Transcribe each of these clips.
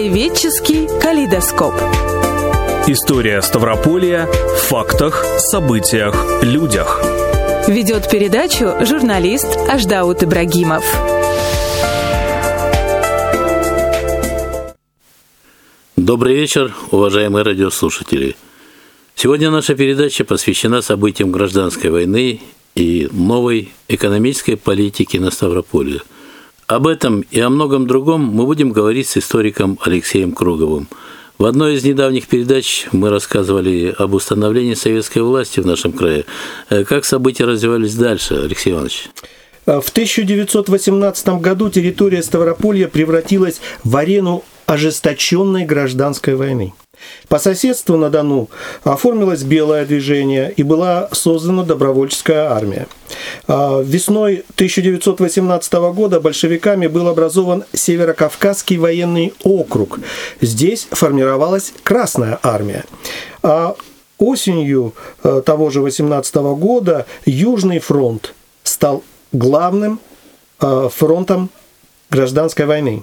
Краеведческий калейдоскоп. История Ставрополья в фактах, событиях, людях. Ведет передачу журналист Аждаут Ибрагимов. Добрый вечер, уважаемые радиослушатели. Сегодня наша передача посвящена событиям гражданской войны и новой экономической политики на Ставрополе. Об этом и о многом другом мы будем говорить с историком Алексеем Круговым. В одной из недавних передач мы рассказывали об установлении советской власти в нашем крае. Э, как события развивались дальше, Алексей Иванович? В 1918 году территория Ставрополья превратилась в арену ожесточенной гражданской войны. По соседству на Дону оформилось белое движение и была создана добровольческая армия. А, весной 1918 года большевиками был образован Северокавказский военный округ. Здесь формировалась Красная армия. А осенью э, того же 18 года Южный фронт стал главным э, фронтом гражданской войны.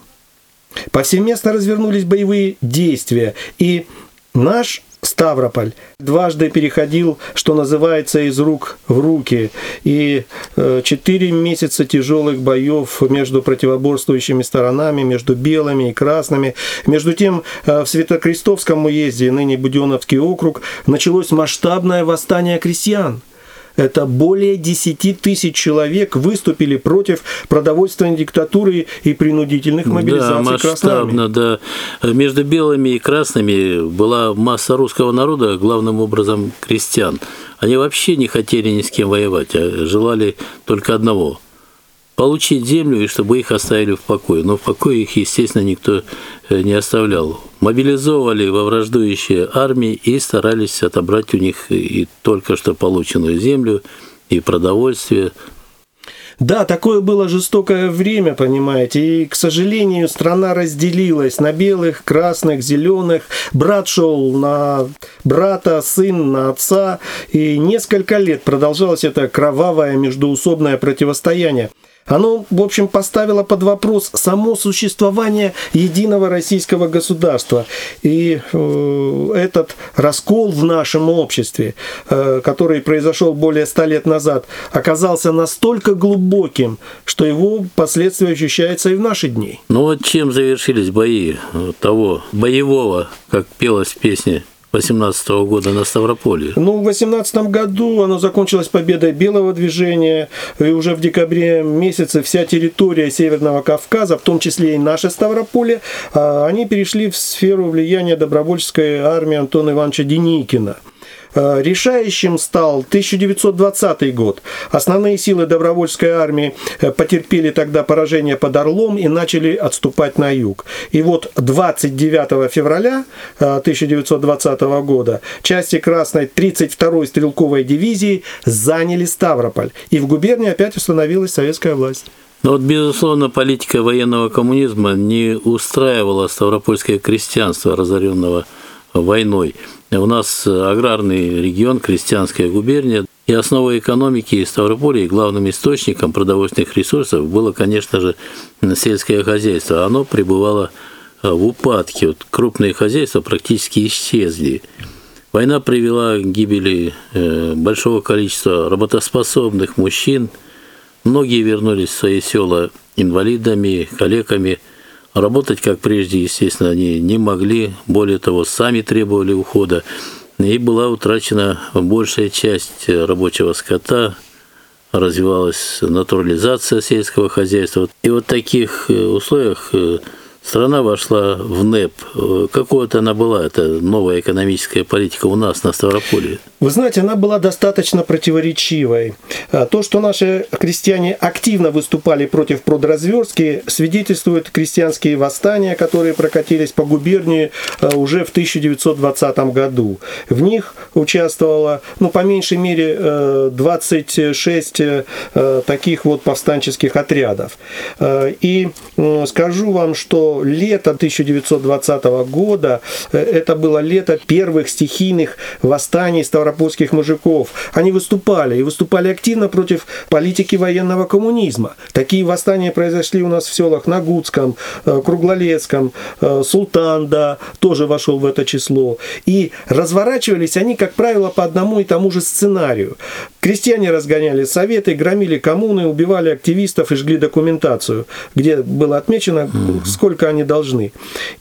Повсеместно развернулись боевые действия, и наш Ставрополь дважды переходил, что называется, из рук в руки. И э, четыре месяца тяжелых боев между противоборствующими сторонами, между белыми и красными. Между тем, э, в Святокрестовском уезде, ныне Буденовский округ, началось масштабное восстание крестьян – это более 10 тысяч человек выступили против продовольственной диктатуры и принудительных мобилизаций да, масштабно, да. Между белыми и красными была масса русского народа, главным образом крестьян. Они вообще не хотели ни с кем воевать, а желали только одного получить землю и чтобы их оставили в покое. Но в покое их, естественно, никто э, не оставлял. Мобилизовывали во враждующие армии и старались отобрать у них и только что полученную землю, и продовольствие, да, такое было жестокое время, понимаете, и, к сожалению, страна разделилась на белых, красных, зеленых. Брат шел на брата, сын на отца, и несколько лет продолжалось это кровавое междуусобное противостояние. Оно, в общем, поставило под вопрос само существование единого российского государства. И э, этот раскол в нашем обществе, э, который произошел более ста лет назад, оказался настолько глубоким, что его последствия ощущаются и в наши дни. Ну вот чем завершились бои того боевого, как пелось в песне 18 года на Ставрополе? Ну, в 18 году оно закончилось победой Белого движения, и уже в декабре месяце вся территория Северного Кавказа, в том числе и наше Ставрополье, а, они перешли в сферу влияния добровольческой армии Антона Ивановича Деникина – решающим стал 1920 год. Основные силы добровольской армии э, потерпели тогда поражение под Орлом и начали отступать на юг. И вот 29 февраля 1920 э, года части Красной 32-й стрелковой дивизии заняли Ставрополь. И в губернии опять установилась советская власть. Но вот, безусловно, политика военного коммунизма не устраивала ставропольское крестьянство, разоренного войной. У нас аграрный регион, крестьянская губерния, и основой экономики Ставрополя и главным источником продовольственных ресурсов было, конечно же, сельское хозяйство. Оно пребывало э, в упадке. Вот крупные хозяйства практически исчезли. Война привела к гибели э, большого количества работоспособных мужчин. Многие вернулись в свои села инвалидами, калеками – Работать, как прежде, естественно, они не могли, более того, сами требовали ухода, и была утрачена большая часть рабочего скота, развивалась натурализация сельского хозяйства. И вот в таких э, условиях э, страна вошла в НЭП. Какого-то она была, это новая экономическая политика у нас на Ставрополе? Вы знаете, она была достаточно противоречивой. А, то, что наши крестьяне активно выступали против продразверстки, свидетельствуют крестьянские восстания, которые прокатились по губернии а, уже в 1920 году. В них участвовало, ну, по меньшей мере, 26 э, э, таких вот повстанческих отрядов. И скажу вам, что лето 1920 года, э, это было лето первых стихийных восстаний Ставропольских мужиков. Они выступали и выступали активно против политики военного коммунизма. Такие восстания произошли у нас в селах Нагутском, э, Круглолецком, э, Султан, да, тоже вошел в это число. И разворачивались они, как правило, по одному и тому же сценарию. Крестьяне разгоняли советы, громили коммуны, убивали активистов и жгли документацию, где было отмечено, сколько они должны.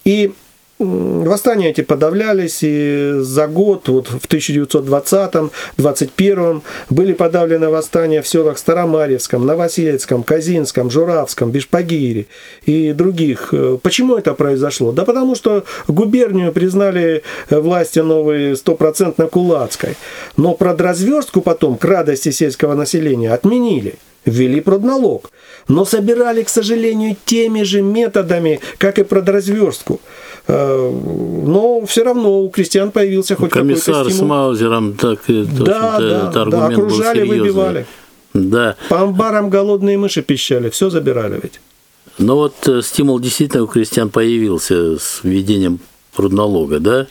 И Восстания эти подавлялись, и за год, вот в 1920-21 были подавлены восстания в селах Старомарьевском, Новосельском, Казинском, Журавском, Бишпагире и других. Почему это произошло? Да потому что губернию признали власти новые стопроцентно кулацкой. Но продразверстку потом, к радости сельского населения, отменили ввели продналог, но собирали, к сожалению, теми же методами, как и продразверстку. Э, но все равно у крестьян появился хоть какой-то стимул. Комиссар с Маузером так да, да, это да, окружали, выбивали. Да. По амбарам голодные мыши пищали, все забирали ведь. Но вот э, стимул действительно у крестьян появился с введением прудналога, да?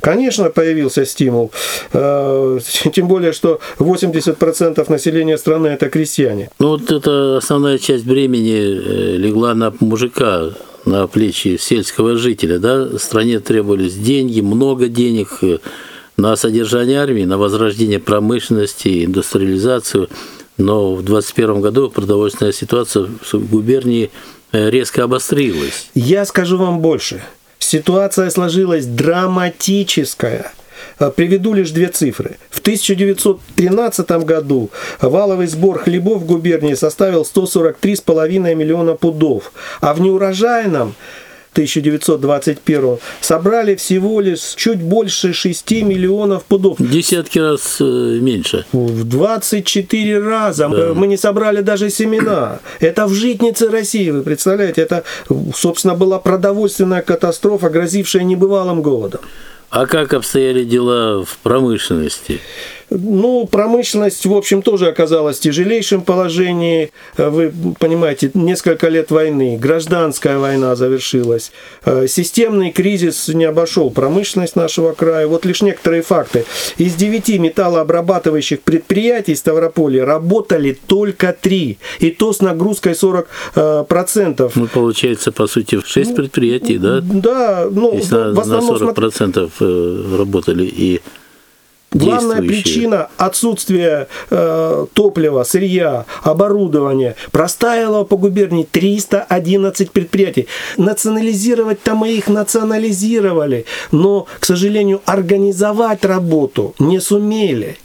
Конечно, появился стимул. Э, тем более, что 80% населения страны – это крестьяне. Ну, вот это основная часть времени легла на мужика, на плечи сельского жителя. Да? Стране требовались деньги, много денег э, на содержание армии, на возрождение промышленности, индустриализацию. Но в 2021 году продовольственная ситуация в губернии э, резко обострилась. Я скажу вам больше. Ситуация сложилась драматическая – приведу лишь две цифры. В 1913 году валовый сбор хлебов в губернии составил 143,5 миллиона пудов, а в неурожайном 1921 собрали всего лишь чуть больше 6 миллионов пудов. Десятки раз э, меньше. В 24 раза. Да. Мы не собрали даже семена. Это в житнице России, вы представляете? Это, собственно, была продовольственная катастрофа, грозившая небывалым голодом. А как обстояли дела в промышленности? Ну, промышленность, в общем, тоже оказалась в тяжелейшем положении. Э, вы понимаете, несколько лет войны, гражданская война завершилась. Э, системный кризис не обошел промышленность нашего края. Вот лишь некоторые факты. Из девяти металлообрабатывающих предприятий Ставрополья работали только три. И то с нагрузкой 40%. Э, ну, получается, по сути, шесть ну, предприятий, да? Да. Ну, Если в основном, на 40% работали и Главная причина отсутствия э, топлива, сырья, оборудования. Простаяло по губернии 311 предприятий. Национализировать-то мы их национализировали, но, к сожалению, организовать работу не сумели.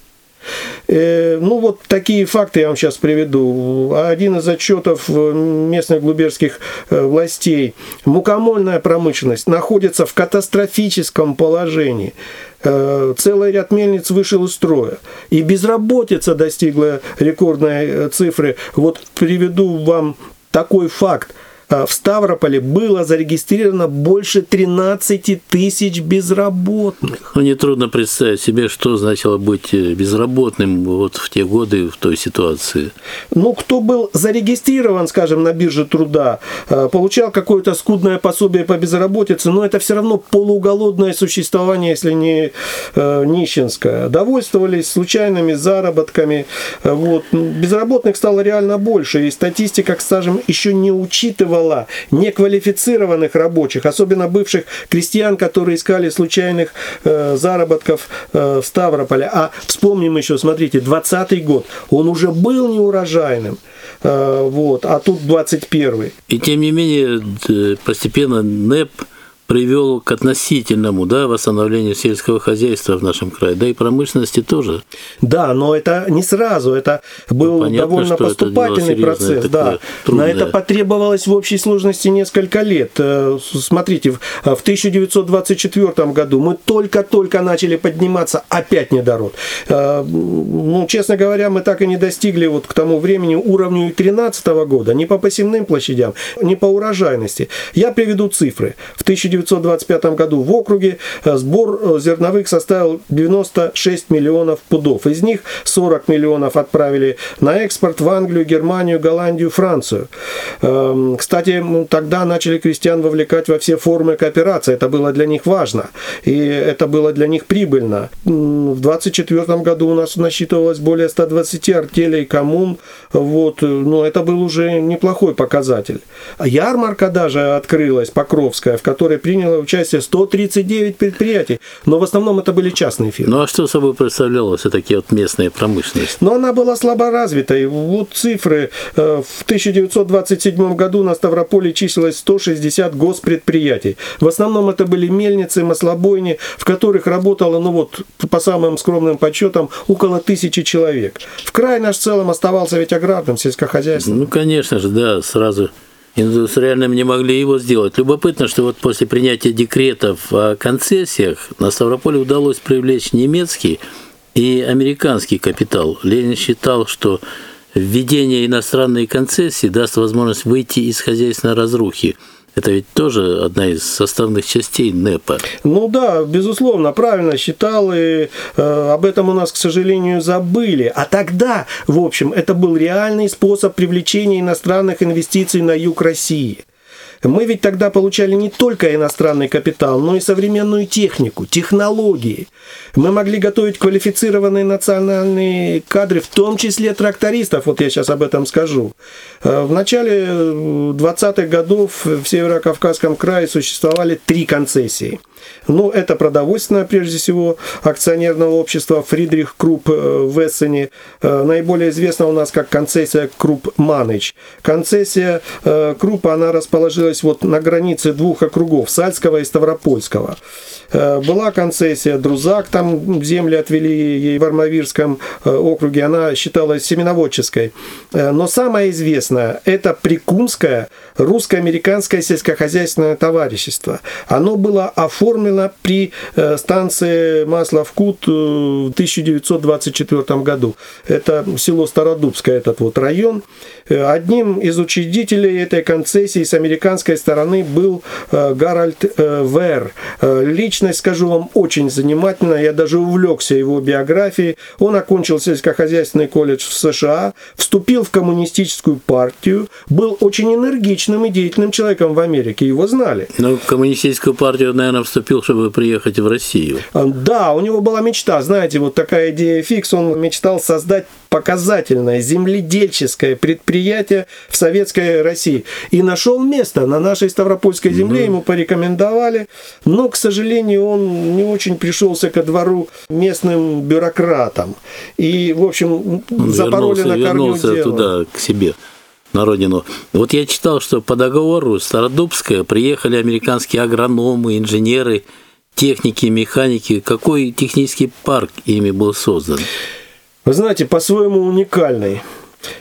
Э, ну, вот такие факты я вам сейчас приведу. Один из отчетов э, местных глуберских э, властей. Мукомольная промышленность находится в катастрофическом положении. Целый ряд мельниц вышел из строя. И безработица достигла рекордной цифры. Вот приведу вам такой факт. А, в Ставрополе было зарегистрировано больше 13 тысяч безработных. Ну, нетрудно представить себе, что значило быть э, безработным вот в те годы, в той ситуации. Ну, кто был зарегистрирован, скажем, на бирже труда, э, получал какое-то скудное пособие по безработице, но это все равно полууголодное существование, если не э, нищенское. Довольствовались случайными заработками. Вот. Безработных стало реально больше, и статистика, скажем, еще не учитывала требовала неквалифицированных рабочих, особенно бывших крестьян, которые искали случайных э, заработков э, в Ставрополе. А вспомним еще, смотрите, 20 год, он уже был неурожайным. Э, вот, а тут 21 И тем не менее, постепенно НЭП привел к относительному да, восстановлению сельского хозяйства в нашем крае, да и промышленности тоже. Да, но это не сразу, это был ну, понятно, довольно поступательный процесс. Да. На это потребовалось в общей сложности несколько лет. Э, смотрите, в 1924 году мы только-только начали подниматься, опять недород. Э, ну, честно говоря, мы так и не достигли вот к тому времени уровню 2013 года, ни по посевным площадям, ни по урожайности. Я приведу цифры. В 19 1925 году в округе э, сбор э, зерновых составил 96 миллионов пудов. Из них 40 миллионов отправили на экспорт в Англию, Германию, Голландию, Францию. Эм, кстати, тогда начали крестьян вовлекать во все формы кооперации. Это было для них важно. И это было для них прибыльно. В 24 году у нас насчитывалось более 120 артелей коммун. Вот. Но это был уже неплохой показатель. Ярмарка даже открылась, Покровская, в которой приняло участие 139 предприятий. Но в основном это были частные фирмы. Ну а что собой представляла все-таки вот местная промышленность? Но она была слабо развита. И вот цифры. Э, в 1927 году на Ставрополе числилось 160 госпредприятий. В основном это были мельницы, маслобойни, в которых работало, ну вот, по самым скромным подсчетам, около тысячи человек. В край наш в целом оставался ведь аграрным, сельскохозяйственным. Ну, конечно же, да, сразу индустриальным не могли его сделать. Любопытно, что вот после принятия декретов о концессиях на Ставрополе удалось привлечь немецкий и американский капитал. Ленин считал, что введение иностранной концессии даст возможность выйти из хозяйственной разрухи. Это ведь тоже одна из составных частей НЭПа. Ну да, безусловно, правильно считал, и э, об этом у нас, к сожалению, забыли. А тогда, в общем, это был реальный способ привлечения иностранных инвестиций на юг России. Мы ведь тогда получали не только иностранный капитал, но и современную технику, технологии. Мы могли готовить квалифицированные национальные кадры, в том числе трактористов, вот я сейчас об этом скажу. Э, в начале 20-х годов в Северо-Кавказском крае существовали три концессии. Ну, это продовольственное, прежде всего, акционерного общества Фридрих Круп э, в Эссене. Э, наиболее известна у нас как концессия Круп Маныч. Концессия Крупа, она расположилась вот на границе двух округов, Сальского и Ставропольского. Была концессия Друзак, там земли отвели ей в Армавирском округе, она считалась семеноводческой. Но самое известное – это Прикумское русско-американское сельскохозяйственное товарищество. Оно было оформлено при э, станции Масловкут э, в 1924 году. Это село Стародубское, этот вот район. Э, одним из учредителей этой концессии с американской стороны был Гарольд Вер. Личность, скажу вам, очень занимательная. Я даже увлекся его биографией. Он окончил сельскохозяйственный колледж в США, вступил в коммунистическую партию, был очень энергичным и деятельным человеком в Америке. Его знали. Ну, коммунистическую партию, наверное, вступил, чтобы приехать в Россию. Да, у него была мечта. Знаете, вот такая идея фикс. Он мечтал создать показательное земледельческое предприятие в советской России. И нашел место на нашей Ставропольской земле, ему порекомендовали, но, к сожалению, он не очень пришелся ко двору местным бюрократам. И, в общем, запороли на корню дело. туда, к себе на родину. Вот я читал, что по договору Стародубская приехали американские агрономы, инженеры, техники, механики. Какой технический парк ими был создан? Вы знаете, по-своему уникальный.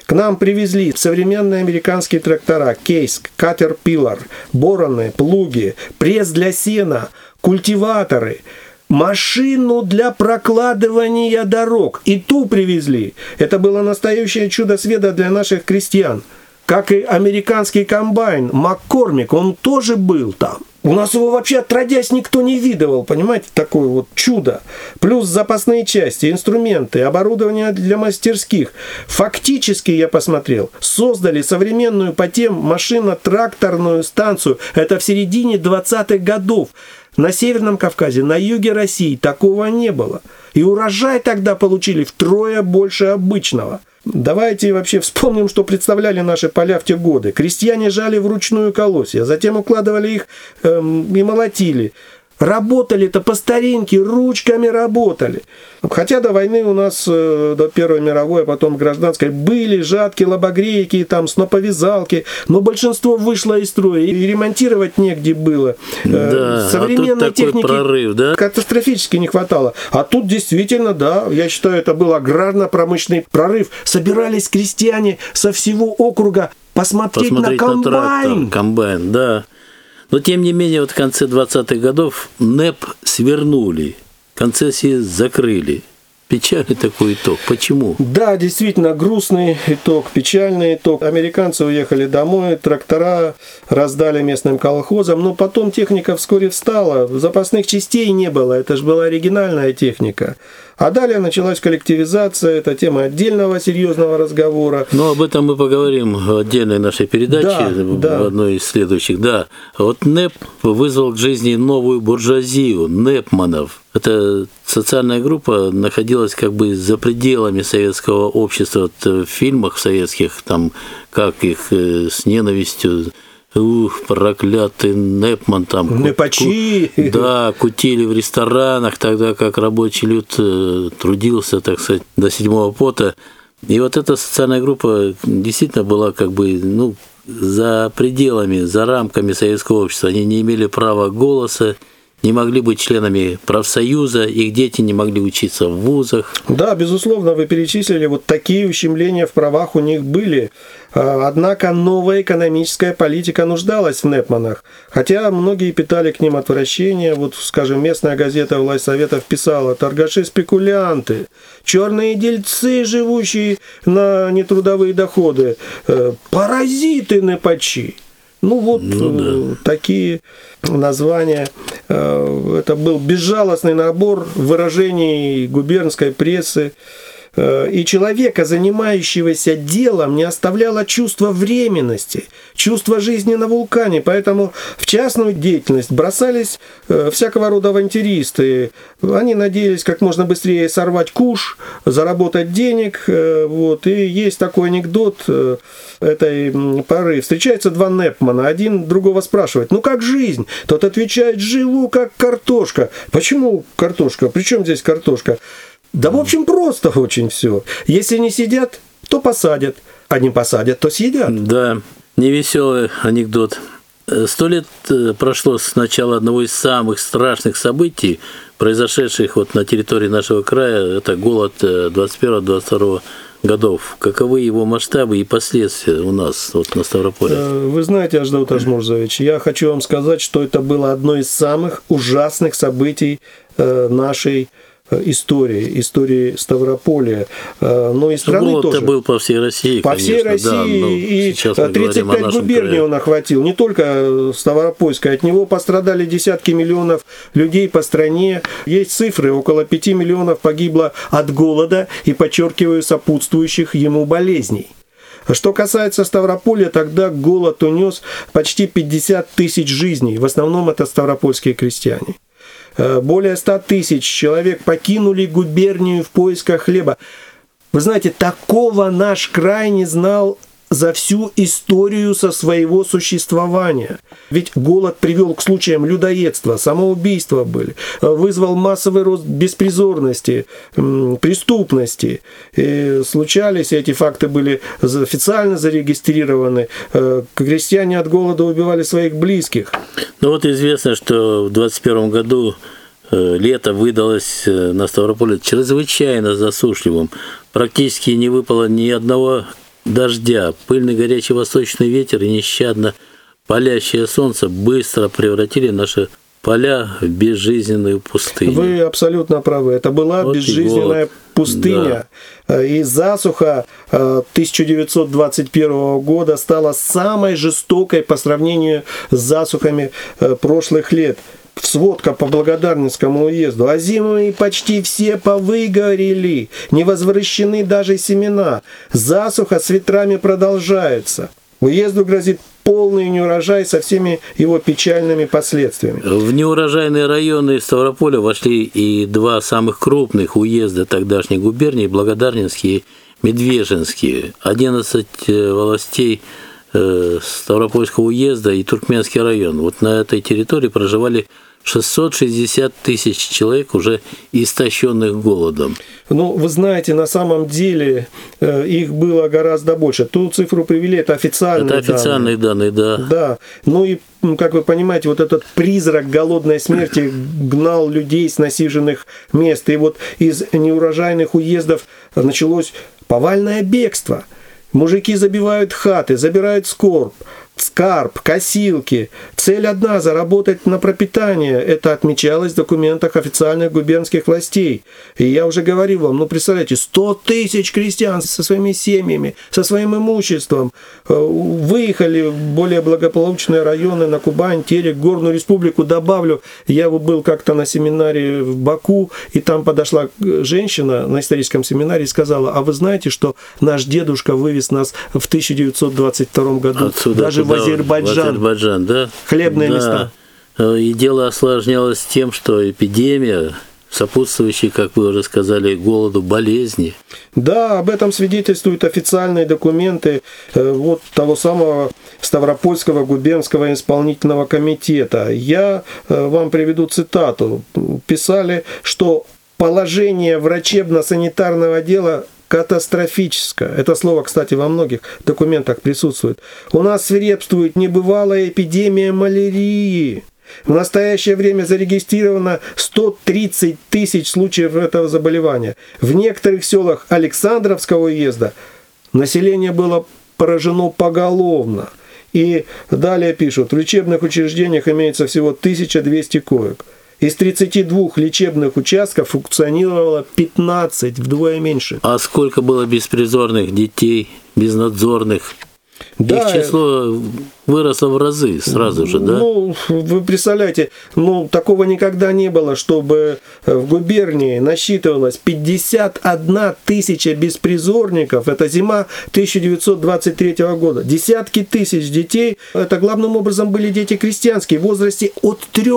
К нам привезли современные американские трактора, кейс, катерпиллар, бороны, плуги, пресс для сена, культиваторы, машину для прокладывания дорог. И ту привезли. Это было настоящее чудо света для наших крестьян. Как и американский комбайн, Маккормик, он тоже был там. У нас его вообще отродясь никто не видывал, понимаете, такое вот чудо. Плюс запасные части, инструменты, оборудование для мастерских. Фактически, я посмотрел, создали современную по тем машино-тракторную станцию. Это в середине 20-х годов. На Северном Кавказе, на юге России такого не было. И урожай тогда получили втрое больше обычного. Давайте вообще вспомним, что представляли наши поля в те годы. Крестьяне жали вручную колосья, затем укладывали их эм, и молотили. Работали-то по старинке, ручками работали. Хотя до войны у нас, э, до Первой мировой, а потом гражданской, были жатки, лобогрейки, там, сноповязалки, но большинство вышло из строя, и ремонтировать негде было. Э, да, Современной а тут техники прорыв, да? катастрофически не хватало. А тут действительно, да, я считаю, это был аграрно-промышленный прорыв. Собирались крестьяне со всего округа посмотреть, посмотреть на комбайн. На трактор, комбайн, да. Но, тем не менее, вот в конце 20-х годов НЭП свернули, концессии закрыли. Печальный такой итог. Почему? Да, действительно, грустный итог, печальный итог. Американцы уехали домой, трактора раздали местным колхозам, но потом техника вскоре встала, запасных частей не было, это же была оригинальная техника. А далее началась коллективизация, это тема отдельного серьезного разговора. Ну, об этом мы поговорим в отдельной нашей передаче, да, в да. одной из следующих. Да, вот НЭП вызвал к жизни новую буржуазию, НЭПманов. Эта социальная группа находилась как бы за пределами советского общества. Вот в фильмах советских, там, как их э, с ненавистью Ух, проклятый Непман там. Непачи. Ку, да, кутили в ресторанах, тогда как рабочий люд э, трудился, так сказать, до седьмого пота. И вот эта социальная группа действительно была как бы, ну, за пределами, за рамками советского общества. Они не имели права голоса, не могли быть членами профсоюза, их дети не могли учиться в вузах. Да, безусловно, вы перечислили, вот такие ущемления в правах у них были. А, однако новая экономическая политика нуждалась в Непманах, хотя многие питали к ним отвращение. Вот, скажем, местная газета «Власть Советов» писала «Торгаши-спекулянты, черные дельцы, живущие на нетрудовые доходы, э, паразиты Непачи». Ну вот ну, да. Э, такие названия. Э, это был безжалостный набор выражений губернской прессы. Э, и человека, занимающегося делом, не оставляло чувство временности, чувство жизни на вулкане. Поэтому в частную деятельность бросались э, всякого рода авантюристы. Они надеялись как можно быстрее сорвать куш, заработать денег. Э, вот. И есть такой анекдот этой поры. Встречаются два Непмана. Один другого спрашивает, ну как жизнь? Тот отвечает, живу как картошка. Почему картошка? Причем здесь картошка? Да, в общем, просто очень все. Если не сидят, то посадят. А не посадят, то съедят. Да, невеселый анекдот. Сто лет э, прошло с начала одного из самых страшных событий, произошедших вот на территории нашего края. Это голод 21-22 э, годов. Каковы его масштабы и последствия у нас вот на Ставрополе? Э, вы знаете, Аждаут Ажмурзович, я хочу вам сказать, что это было одно из самых ужасных событий нашей истории, истории Ставрополя, э, но и страны Голод тоже. был по всей России, По конечно, всей России, да, и 35 губерний крае. он охватил, не только Ставропольская, от него пострадали десятки миллионов людей по стране. Есть цифры, около 5 миллионов погибло от голода и, подчеркиваю, сопутствующих ему болезней. Что касается Ставрополя, тогда голод унес почти 50 тысяч жизней. В основном это ставропольские крестьяне. Э, более 100 тысяч человек покинули губернию в поисках хлеба. Вы знаете, такого наш край не знал за всю историю со своего существования. Ведь голод привел к случаям людоедства, самоубийства были, вызвал массовый рост беспризорности, преступности. И случались, эти факты были официально зарегистрированы. Э, крестьяне от голода убивали своих близких. Ну вот известно, что в 2021 году э, лето выдалось э, на Ставрополе чрезвычайно засушливым. Практически не выпало ни одного дождя, пыльный горячий восточный ветер и нещадно палящее солнце быстро превратили наши поля в безжизненную пустыню. Вы абсолютно правы. Это была вот безжизненная и пустыня. Да. И засуха 1921 э, года стала самой жестокой по сравнению с засухами э, прошлых лет сводка по Благодарницкому уезду, а зимы почти все повыгорели, не возвращены даже семена. Засуха с ветрами продолжается. Уезду грозит полный неурожай со всеми его печальными последствиями. В неурожайные районы Ставрополя вошли и два самых крупных уезда тогдашней губернии, Благодарнинский и Медвежинский. 11 э, властей э, Ставропольского уезда и Туркменский район. Вот на этой территории проживали 660 тысяч человек, уже истощенных голодом. Ну, вы знаете, на самом деле э, их было гораздо больше. Ту цифру привели, это официальные Это официальные данные, данные да. Да. Ну и, как вы понимаете, вот этот призрак голодной смерти гнал людей с насиженных мест. И вот из неурожайных уездов началось повальное бегство. Мужики забивают хаты, забирают скорб, скарб, косилки. Цель одна – заработать на пропитание. Это отмечалось в документах официальных губернских властей. И я уже говорил вам, ну представляете, 100 тысяч крестьян со своими семьями, со своим имуществом э, выехали в более благополучные районы на Кубань, Терек, Горную республику. Добавлю, я был как-то на семинаре в Баку, и там подошла женщина на историческом семинаре и сказала, а вы знаете, что наш дедушка вывез нас в 1922 году Отсюда даже в Азербайджан. В Азербайджан, да. Хлебные Да. места. Э, И дело осложнялось тем, что эпидемия, сопутствующие, как вы уже сказали, голоду, болезни. Да, об этом свидетельствуют официальные документы э, вот того самого Ставропольского губернского исполнительного комитета. Я э, вам приведу цитату. Писали, что положение врачебно-санитарного дела катастрофическое. Это слово, кстати, во многих документах присутствует. У нас свирепствует небывалая эпидемия малярии. В настоящее время зарегистрировано 130 тысяч случаев этого заболевания. В некоторых селах Александровского уезда население было поражено поголовно. И далее пишут, в лечебных учреждениях имеется всего 1200 коек. Из 32 лечебных участков функционировало 15, вдвое меньше. А сколько было беспризорных детей, безнадзорных? Да, Их число выросло в разы сразу же, да? Ну, вы представляете, ну, такого никогда не было, чтобы в губернии насчитывалось 51 тысяча беспризорников. Это зима 1923 года. Десятки тысяч детей. Это главным образом были дети крестьянские в возрасте от 3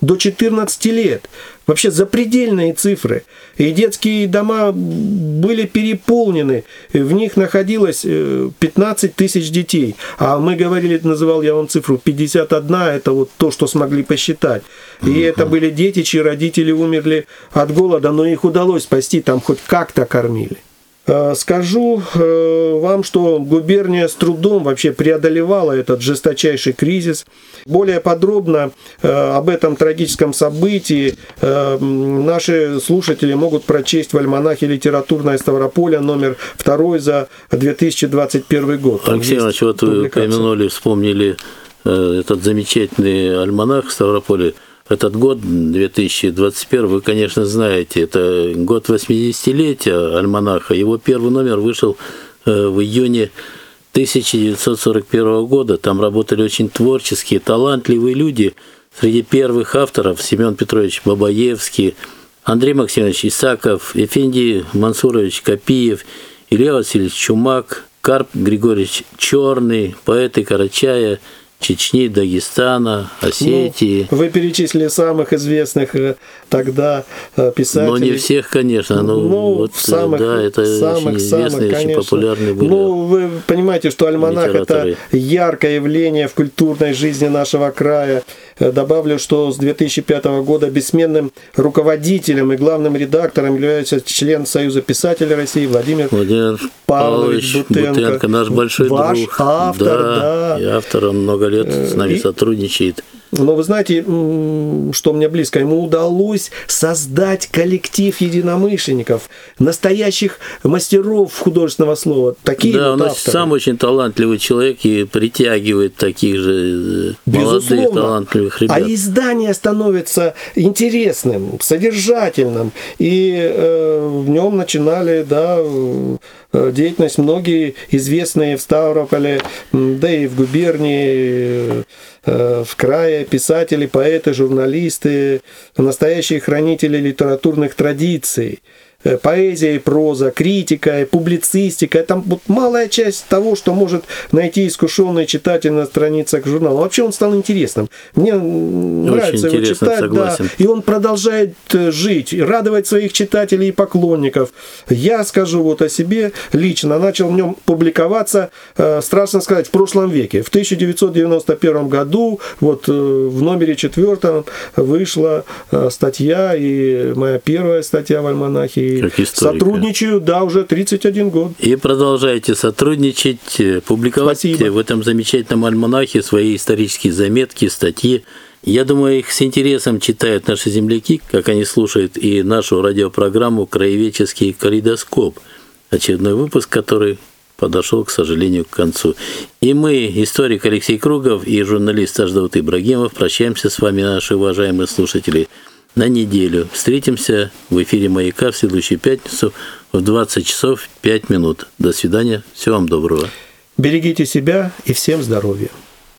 до 14 лет. Вообще запредельные цифры. И детские дома были переполнены. В них находилось э, 15 тысяч детей. А мы говорили, называл я вам цифру, 51, это вот то, что смогли посчитать. И это были дети, чьи родители умерли от голода, но их удалось спасти, там хоть как-то кормили. Э, Скажу э, вам, что губерния с трудом вообще преодолевала этот жесточайший кризис. Более подробно э, об этом трагическом событии наши слушатели могут прочесть в альманахе «Литературная Ставрополя» номер 2 за 2021 год. Там Алексей Иванович, вот вы упомянули, вспомнили этот замечательный альманах Ставрополя. Этот год, 2021, вы, конечно, знаете, это год 80-летия альманаха. Его первый номер вышел э, в июне 1941 года. Там работали очень творческие, талантливые люди. Среди первых авторов Семен Петрович Бабаевский, Андрей Максимович Исаков, Эфендий Мансурович Копиев, Илья Васильевич Чумак, Карп Григорьевич Черный, поэты Карачая, Чечни, Дагестана, Осетии. Ну, вы перечислили самых известных э, тогда э, писателей. Но не всех, конечно, но ну, вот, в самых, да, это самых, очень самых, известные, очень конечно. популярные были. Ну, вы понимаете, что альманах это яркое явление в культурной жизни нашего края. Э, Добавлю, что с 2005 года бессменным руководителем и главным редактором является член Союза писателей России Владимир Владимир Павлович Бутенко. Бутенко, наш большой Ваш друг. автор, да. И автор, он много лет с нами и- сотрудничает. Но вы знаете, что мне близко, ему удалось создать коллектив единомышленников, настоящих мастеров художественного слова. Такие да, вот он авторы. сам очень талантливый человек и притягивает таких же э, молодых Безусловно. талантливых ребят. А издание становится интересным, содержательным. И э, в нем начинали да, э, деятельность многие известные в Ставрополе, да и в губернии, в крае писатели, поэты, журналисты, настоящие хранители литературных традиций. Э, Поэзия и проза, критика и публицистика. Это вот малая часть того, что может найти искушенный читатель на страницах журнала. Вообще он стал интересным. Мне м, нравится его читать, да. И он продолжает э, жить, радовать своих читателей и поклонников. Я скажу вот о себе лично. Начал в нем публиковаться, э, страшно сказать, в прошлом веке. В 1991 году, вот э, в номере четвертом вышла э, статья, и моя первая статья в альманахе. И Как историка. сотрудничаю, да, уже 31 год. И продолжайте сотрудничать, э, публиковать Спасибо. в этом замечательном альманахе свои исторические заметки, статьи. Я думаю, их с интересом читают наши земляки, как они слушают и нашу радиопрограмму «Краеведческий калейдоскоп», очередной выпуск, который подошел, к сожалению, к концу. И мы, историк Алексей Кругов и журналист Аждаут Ибрагимов, прощаемся с вами, наши уважаемые слушатели, на неделю. Встретимся в эфире «Маяка» в следующую пятницу в 20 часов 5 минут. До свидания. Всего вам доброго. Берегите себя и всем здоровья.